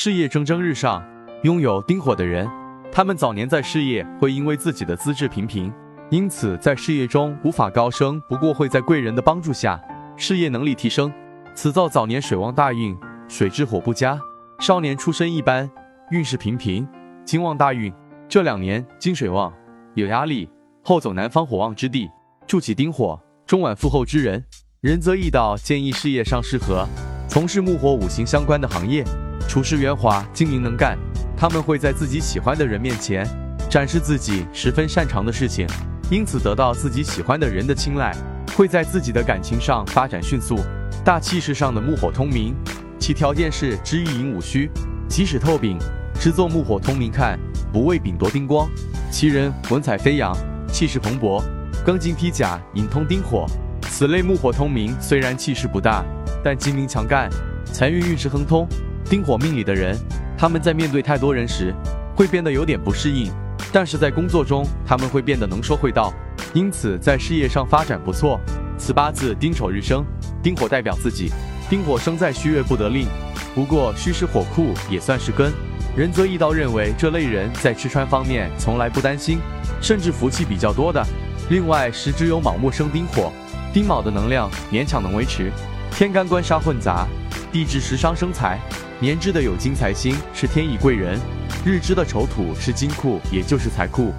事业蒸蒸日上。拥有丁火的人，他们早年在事业会因为自己的资质平平，因此在事业中无法高升，不过会在贵人的帮助下，事业能力提升。此造早年水旺大运，水之火不佳。少年出身一般，运势平平。金旺大运，这两年金水旺，有压力。后走南方火旺之地，筑起丁火，中晚富厚之人。仁则易道建议事业上适合从事木火五行相关的行业，处事圆滑，精明能干。他们会在自己喜欢的人面前展示自己十分擅长的事情，因此得到自己喜欢的人的青睐。会在自己的感情上发展迅速。大气势上的木火通明，其条件是知一寅午戌，即使透丙，制作木火通明看不为丙夺丁光。其人文采飞扬，气势蓬勃，庚金披甲引通丁火。此类木火通明虽然气势不大，但精明强干，财运运势亨通。丁火命里的人，他们在面对太多人时会变得有点不适应，但是在工作中他们会变得能说会道，因此在事业上发展不错。此八字丁丑日生，丁火代表自己，丁火生在戌月不得令，不过戌是火库，也算是根。仁则易道认为这类人在吃穿方面从来不担心，甚至福气比较多的。另外时只有卯木生丁火，丁卯的能量勉强能维持。天干官杀混杂，地支食伤生财，年支的有金财星是天乙贵人，日支的丑土是金库，也就是财库。